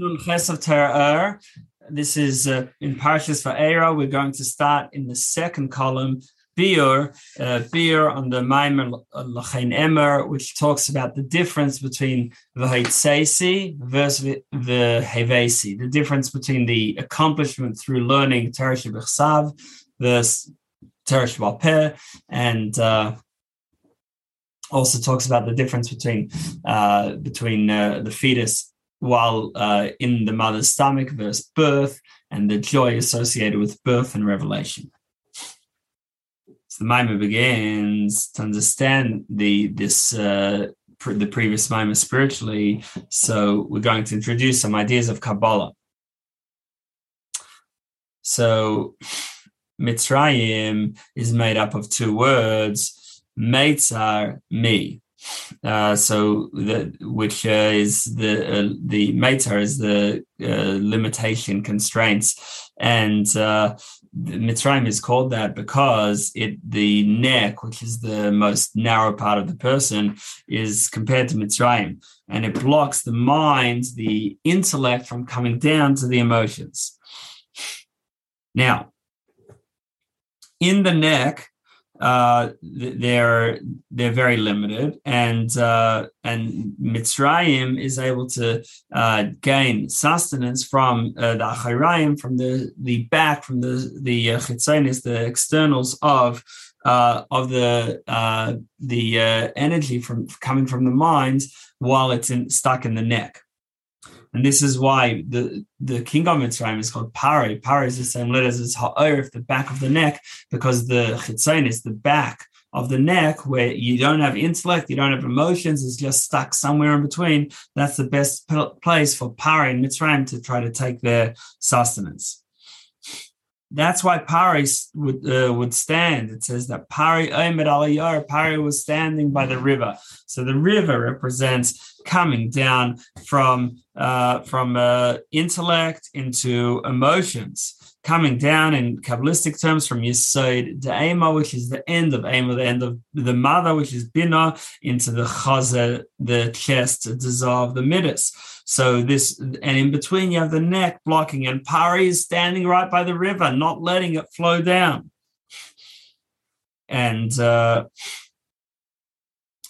Afnun Chesav Torah Ohr. This is uh, in Parshas Va'era. We're going to start in the second column, Biur, uh, Biur on the Maimer Lachain Emer, which talks about the difference between the Haitseisi versus the Hevesi, the difference between the accomplishment through learning Teresh B'chsav versus Teresh B'alpeh, and uh, also talks about the difference between uh, between uh, the fetus while uh, in the mother's stomach versus birth and the joy associated with birth and revelation. So the Maimah begins to understand the this uh, pr- the previous Maimah spiritually. So we're going to introduce some ideas of Kabbalah. So Mitzrayim is made up of two words, Meitzar, me. Uh, so which uh, is the uh, the meta is the uh, limitation constraints and uh, Mitzrayim is called that because it the neck, which is the most narrow part of the person, is compared to Mitzrayim, and it blocks the mind, the intellect, from coming down to the emotions. Now, in the neck, uh, they're they're very limited, and uh, and Mitzrayim is able to uh, gain sustenance from uh, the Achorayim, from the the back, from the the uh, the externals of uh, of the uh, the energy from coming from the mind, while it's in, stuck in the neck. And this is why the, the king of Mitzrayim is called Pari. Pari is the same letters as Ha'orif, the back of the neck, because the Chitzain is the back of the neck where you don't have intellect, you don't have emotions, it's just stuck somewhere in between. That's the best place for Pari and Mitzrayim to try to take their sustenance. That's why Pari would uh, would stand. It says that Pari Omed Aliyar, Pari was standing by the river. So the river represents coming down from uh, from uh, intellect into emotions, coming down in Kabbalistic terms from Yesod to Ema, which is the end of Ema, the end of the mother, which is Bina, into the Chaza, the chest, to dissolve the midas. So this, and in between you have the neck blocking, and Pari is standing right by the river, not letting it flow down. And uh,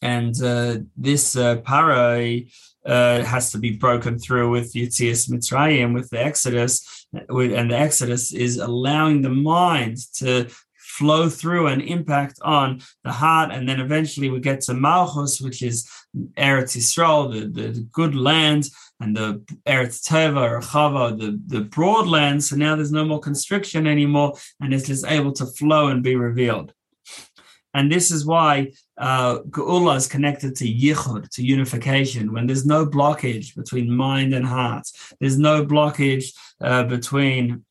and uh, this uh, Pari uh, has to be broken through with Yitzias Mitzrayim, with the Exodus, and the Exodus is allowing the mind to flow through and impact on the heart. And then eventually we get to Malchus, which is Eretz Yisrael, the, the, the good land, and the Eretz Teva or Chava, the, the broad land. So now there's no more constriction anymore, and it's just able to flow and be revealed. And this is why uh, Geula is connected to Yichud, to unification, when there's no blockage between mind and heart. There's no blockage uh, between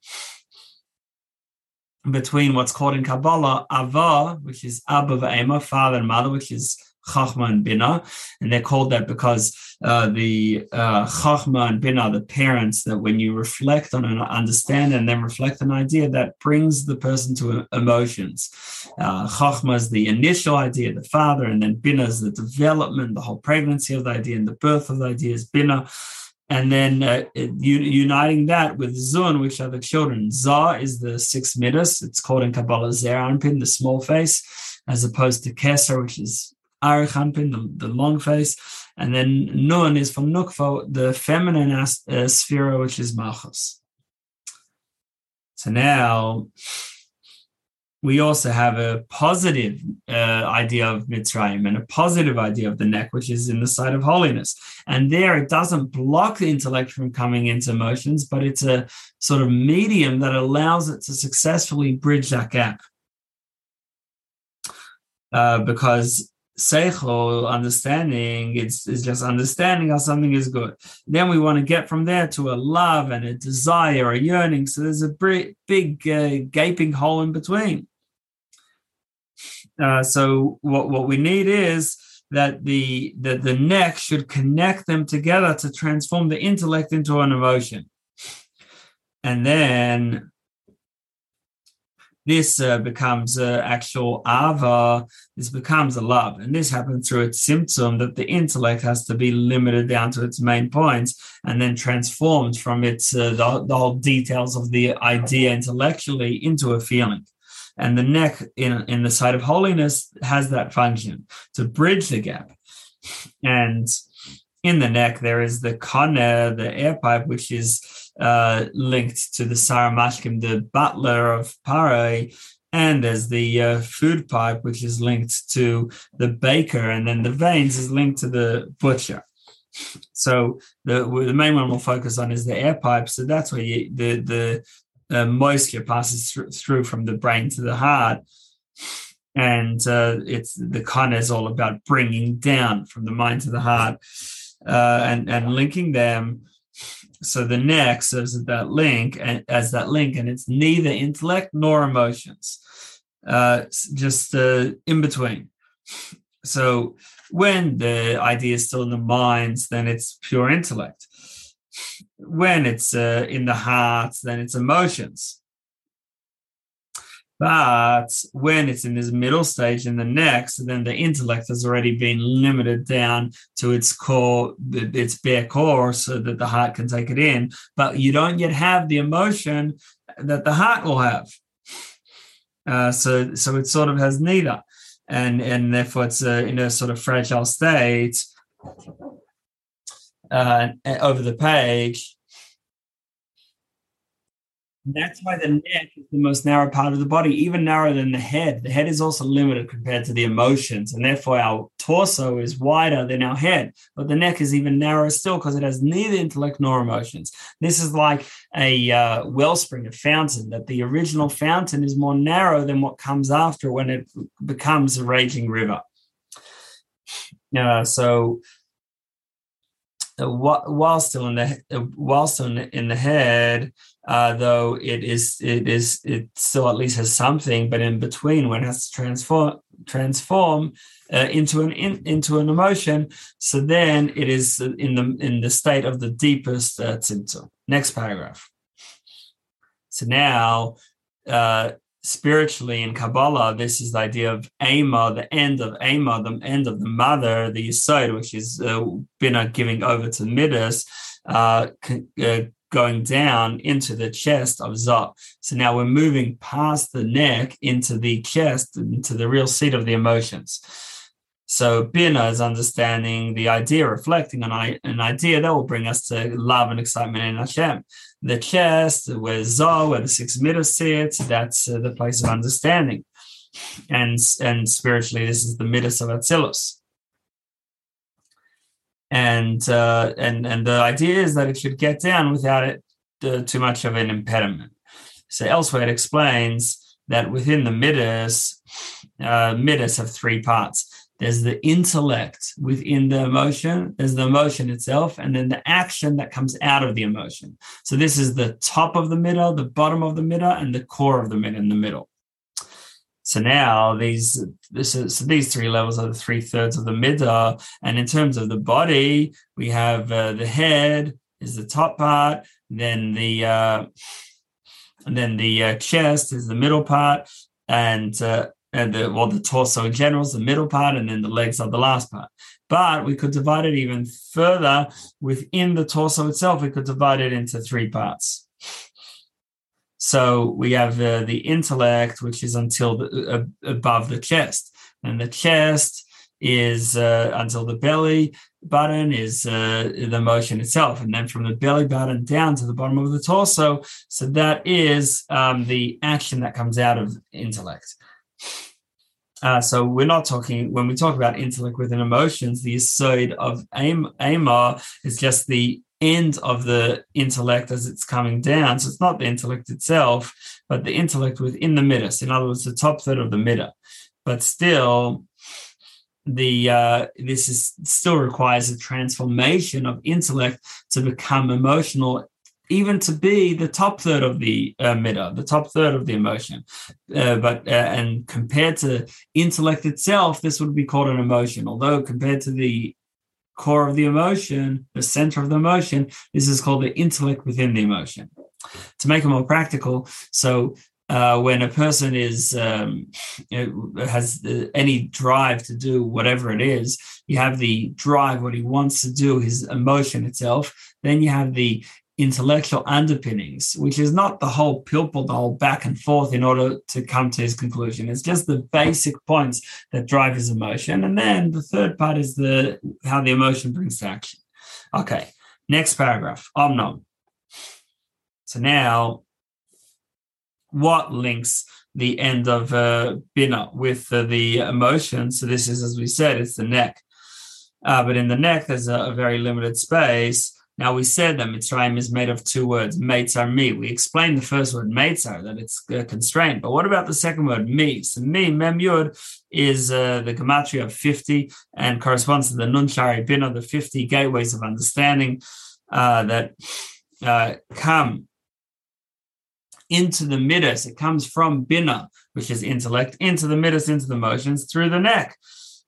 between what's called in Kabbalah Ava, which is Abba V'Ema, father and mother, which is Chachma and Bina, and they're called that because uh, the uh, Chachma and Bina, the parents, that when you reflect on and understand and then reflect an idea, that brings the person to emotions. Uh, Chachma is the initial idea, the father, and then Bina is the development, the whole pregnancy of the idea, and the birth of the idea is Bina and then uh, uniting that with Zun, which are the children. Zah is the six midas. It's called in Kabbalah Ze'er Anpin, the small face, as opposed to Keser, which is Arich Anpin, the, the long face. And then Nun is from Nukvo, the feminine uh, sphere, which is Malchus. So now we also have a positive uh, idea of Mitzrayim and a positive idea of the neck, which is in the side of holiness. And there it doesn't block the intellect from coming into emotions, but it's a sort of medium that allows it to successfully bridge that gap. Uh, because seichel understanding it's, it's just understanding how something is good. Then we want to get from there to a love and a desire a yearning. So there's a big, big uh, gaping hole in between. Uh, so what, what we need is that the, the the neck should connect them together to transform the intellect into an emotion. And then this uh, becomes an actual ava, this becomes a love. And this happens through tzimtzum that the intellect has to be limited down to its main points and then transformed from its uh, the, the whole details of the idea intellectually into a feeling. And the neck in, in the side of holiness has that function to bridge the gap. And in the neck, there is the kone, the air pipe, which is uh, linked to the Sar HaMashkim, the butler of Pare, and there's the uh, food pipe, which is linked to the baker, and then the veins is linked to the butcher. So the the main one we'll focus on is the air pipe. So that's where you, the the uh, moisture passes th- through from the brain to the heart, and uh, it's the kind is all about bringing down from the mind to the heart, uh, and and linking them so the neck serves that link and as that link, and it's neither intellect nor emotions, uh, just uh, in between. So when the idea is still in the minds, then it's pure intellect. When it's uh, in the heart, then it's emotions. But when it's in this middle stage in the next, then the intellect has already been limited down to its core, its bare core, so that the heart can take it in. But you don't yet have the emotion that the heart will have. Uh, so, so it sort of has neither, and and therefore it's uh, in a sort of fragile state uh, over the page that's why the neck is the most narrow part of the body, even narrower than the head. The head is also limited compared to the emotions, and therefore our torso is wider than our head. But the neck is even narrower still because it has neither intellect nor emotions. This is like a uh, wellspring, a fountain, that the original fountain is more narrow than what comes after when it becomes a raging river. Uh, so uh, while still in the while still in the, the head, uh, though it is it is it still at least has something, but in between it has to transform transform uh, into an in, into an emotion, so then it is in the in the state of the deepest uh, Next paragraph. So now, uh, spiritually in Kabbalah, this is the idea of Ama, the end of Ama, the end of the mother, the Yisod, which is uh, Bina giving over to Midas, uh, uh, going down into the chest of Zot. So now we're moving past the neck into the chest, into the real seat of the emotions. So Bina is understanding the idea, reflecting on an idea that will bring us to love and excitement in Hashem. The chest, where Zoh, where the six middle sits, that's uh, the place of understanding. And, and spiritually, this is the midas of Atzilus and uh, and and the idea is that it should get down without it uh, too much of an impediment. So elsewhere it explains that within the midas, uh, midas have three parts. There's the intellect within the emotion, there's the emotion itself, and then the action that comes out of the emotion. So this is the top of the middle, the bottom of the middle, and the core of the middle in the middle. So now these this is, so these three levels are the three thirds of the middle, and in terms of the body, we have uh, the head is the top part, then the uh, and then the uh, chest is the middle part, and uh, and the well the torso in general is the middle part, and then the legs are the last part. But we could divide it even further within the torso itself. We could divide it into three parts. So we have uh, the intellect, which is until the, uh, above the chest, and the chest is uh, until the belly button is uh, the motion itself, and then from the belly button down to the bottom of the torso. So that is um, the action that comes out of intellect. Uh, so we're not talking when we talk about intellect within emotions. The side of Amar is just the end of the intellect as it's coming down. So it's not the intellect itself, but the intellect within the midas. In other words, the top third of the midah. But still, the uh, this is still requires a transformation of intellect to become emotional even to be the top third of the uh, midah, the top third of the emotion. Uh, but uh, and compared to intellect itself, this would be called an emotion. Although compared to the core of the emotion, the center of the emotion. This is called the intellect within the emotion. To make it more practical, so uh, when a person is um, has any drive to do whatever it is, you have the drive, what he wants to do, his emotion itself. Then you have the intellectual underpinnings, which is not the whole pilpul, the whole back and forth in order to come to his conclusion. It's just the basic points that drive his emotion. And then the third part is the how the emotion brings to action. Okay, next paragraph. Omnom. So now, what links the end of uh, bina with uh, the emotion? So this is, as we said, it's the neck. Uh, but in the neck, there's a, a very limited space. Now we said that Mitzrayim is made of two words, Meitzar me. We explained the first word, Meitzar, that it's a constraint. But what about the second word, me? So me, Mem Yud, is uh, the gematria of 50 and corresponds to the Nun Sha'arei Bina, the 50 gateways of understanding uh, that uh, come into the midas. It comes from Bina, which is intellect, into the midas, into the motions, through the neck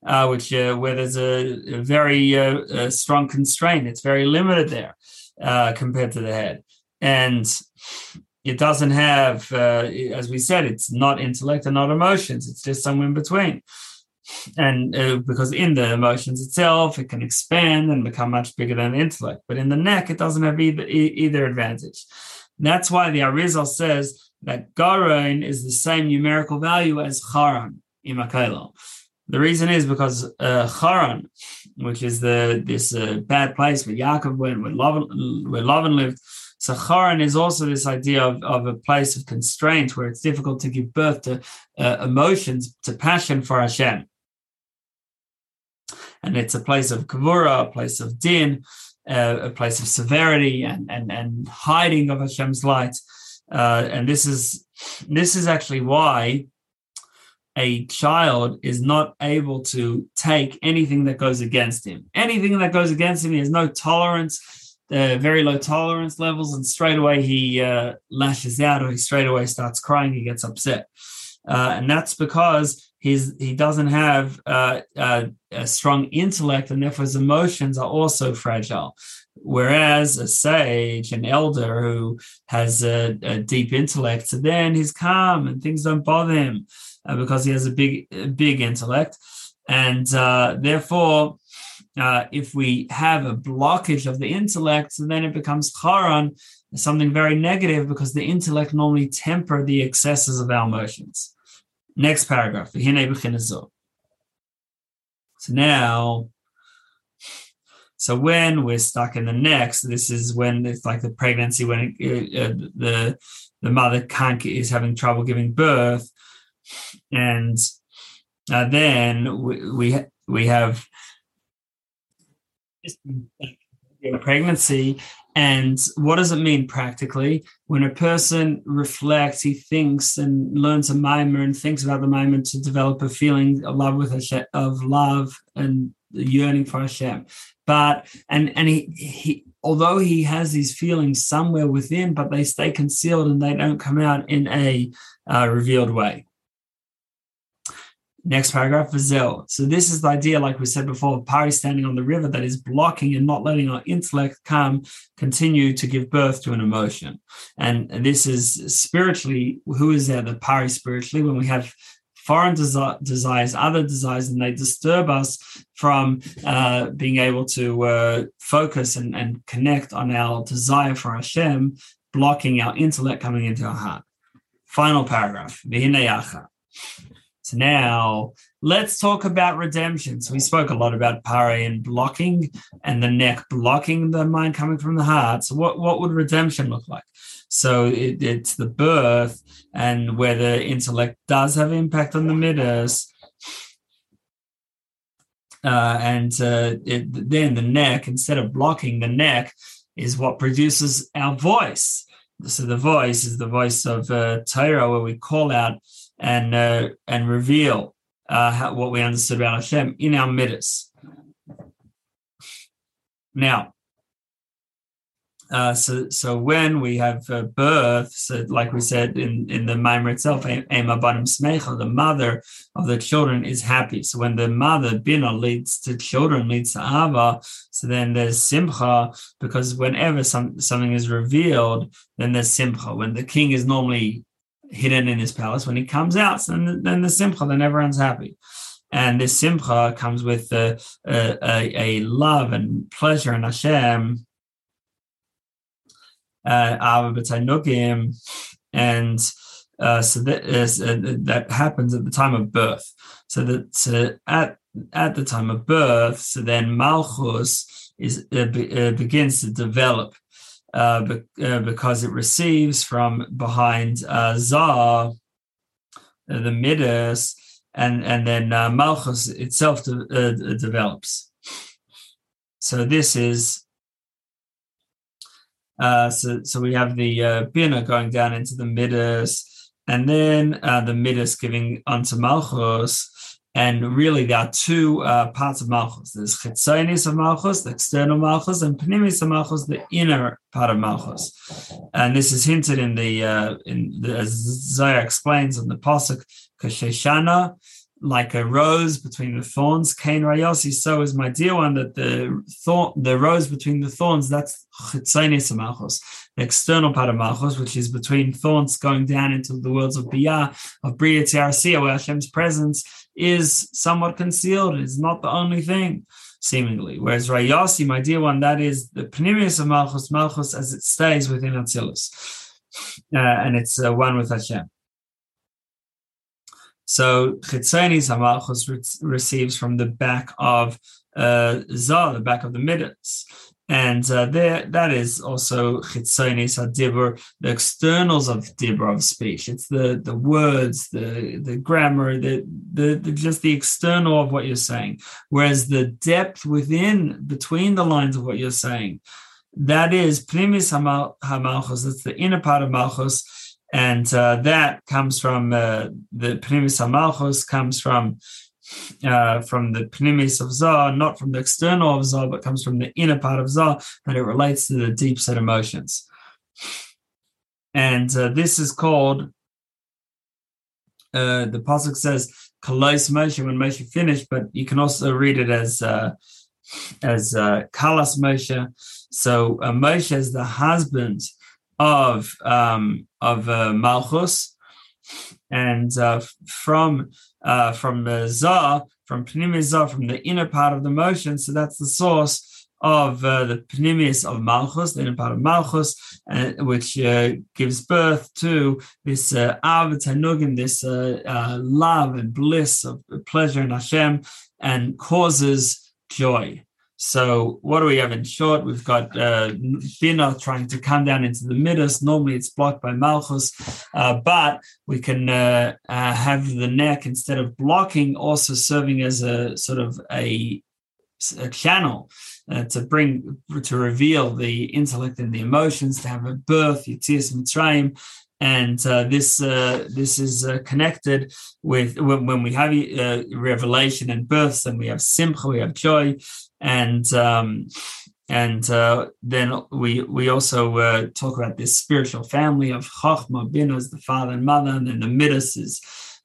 uh, which uh, where there's a, a very uh, a strong constraint. It's very limited there uh, compared to the head, and it doesn't have, uh, as we said, it's not intellect and not emotions. It's just somewhere in between. And because in the emotions itself, it can expand and become much bigger than the intellect, but in the neck, it doesn't have either either advantage. And that's why the Arizal says that Garon is the same numerical value as Charan in Makailo. The reason is because uh, Haran, which is the this uh, bad place where Yaakov went, where Lavan, where Lavan lived. So Haran is also this idea of, of a place of constraint where it's difficult to give birth to uh, emotions, to passion for Hashem. And it's a place of kavura, a place of din, uh, a place of severity and, and, and hiding of Hashem's light. Uh, and this is this is actually why a child is not able to take anything that goes against him. Anything that goes against him, he has no tolerance, uh, very low tolerance levels, and straight away he uh, lashes out or he straight away starts crying, he gets upset. Uh, and that's because he's he doesn't have uh, uh, a strong intellect, and therefore his emotions are also fragile. Whereas a sage, an elder who has a, a deep intellect, then he's calm and things don't bother him uh, because he has a big, big intellect, and uh, therefore, uh, if we have a blockage of the intellect, then it becomes charan, something very negative, because the intellect normally temper the excesses of our emotions. Next paragraph. So now, so when we're stuck in the next, this is when it's like the pregnancy when it, uh, the the mother can't is having trouble giving birth and uh, then we we, we have pregnancy. And what does it mean practically? When a person reflects he thinks and learns a mimer and thinks about the moment to develop a feeling of love with Hashem, of love and yearning for Hashem. But and and he he although he has these feelings somewhere within but they stay concealed and they don't come out in a uh, revealed way Next paragraph, Vizel. So this is the idea, like we said before, of Pari standing on the river that is blocking and not letting our intellect come continue to give birth to an emotion. And this is spiritually, who is there, the Pari spiritually, when we have foreign desi- desires, other desires, and they disturb us from uh, being able to uh, focus and, and connect on our desire for Hashem, blocking our intellect coming into our heart. Final paragraph. So now let's talk about redemption. So we spoke a lot about pare and blocking and the neck blocking the mind coming from the heart. So what, what would redemption look like? So it, it's the birth and where the intellect does have impact on the midas. Uh, and uh, it, then the neck, instead of blocking the neck, is what produces our voice. So the voice is the voice of uh, Torah, where we call out and uh, and reveal uh, how, what we understood about Hashem in our midas. Now, uh, so so when we have birth, so like we said in, in the Mimer itself, Ema Banim Smecha, the mother of the children is happy. So when the mother Bina leads to children, leads to Ava, so then there's Simcha, because whenever some, something is revealed, then there's Simcha. When the king is normally hidden in his palace. When he comes out, then, then the simcha, then everyone's happy. And this simcha comes with a, a, a love and pleasure and Hashem. Uh, and uh, so that is uh, that happens at the time of birth. So that at at the time of birth, so then Malchus is uh, be, uh, begins to develop uh, be, uh, because it receives from behind uh, Zah, the Midas, and and then Malchus itself de, develops. So this is so so we have the uh, Bina going down into the Midas and then uh, the midas giving unto Malchus. And really, there are two uh, parts of Malchus. There's Chitzonis of Malchus, the external Malchus, and Pnimis of Malchus, the inner part of Malchus. And this is hinted in the, uh, in the as Zohar explains in the Pasuk, Kasheshana, like a rose between the thorns. Cain Rayosi, so is my dear one, that the thorn, the rose between the thorns, that's Chitzonis Malchus, the external part of Malchus, which is between thorns going down into the worlds of Biyah, of Bria Tiarasia, where Hashem's presence is somewhat concealed. It's not the only thing, seemingly. Whereas Rayosi, my dear one, that is the Pnimius of Malchus, Malchus as it stays within Atzilus. Uh, and it's uh, one with Hashem. So Chitzonis Hamalchus re- receives from the back of uh, Zah, the back of the midas. And uh, there, that is also chitzonis hadibur, the externals of dibur of speech. It's the the words, the the grammar, the, the, the just the external of what you're saying. Whereas the depth within, between the lines of what you're saying, that is pnimis hamalchus. That's the inner part of malchus and uh, that comes from uh, the Pnimis Malchus, comes from uh, from the Pnimis of Zah, not from the external of Zah, but comes from the inner part of Zah, that it relates to the deep set emotions. And uh, this is called, uh, the Pasuk says, Kalos Moshe, when Moshe finished, but you can also read it as uh, as uh, Kalas Moshe. So uh, Moshe is the husband of um, of uh, Malchus, and uh, from uh, from the Zah, from Pnimis from the inner part of the motion. So that's the source of uh, the Pnimis of Malchus, the inner part of Malchus, uh, which uh, gives birth to this uh, Taanugim, this love and bliss of pleasure in Hashem, and causes joy. So what do we have in short? We've got uh, Bina trying to come down into the midas. Normally it's blocked by Malchus, uh, but we can uh, uh, have the neck instead of blocking, also serving as a sort of a, a channel uh, to bring to reveal the intellect and the emotions, to have a birth, Yitzias Mitzrayim, and uh, this uh, this is uh, connected with when, when we have uh, revelation and births, and we have simcha, we have joy, and um, and uh, then we we also uh, talk about this spiritual family of Chachma, Bina the father and mother, and then the Midas is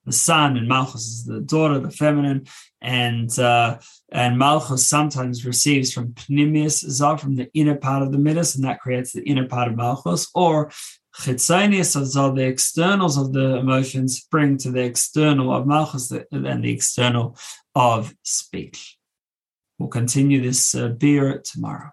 the son, and Malchus is the daughter, the feminine, and uh, and Malchus sometimes receives from Pnimius Zah, from the inner part of the Midas, and that creates the inner part of Malchus, or Chitzonius Zah, the externals of the emotions bring to the external of Malchus, and the external of speech. We'll continue this uh, Biur tomorrow.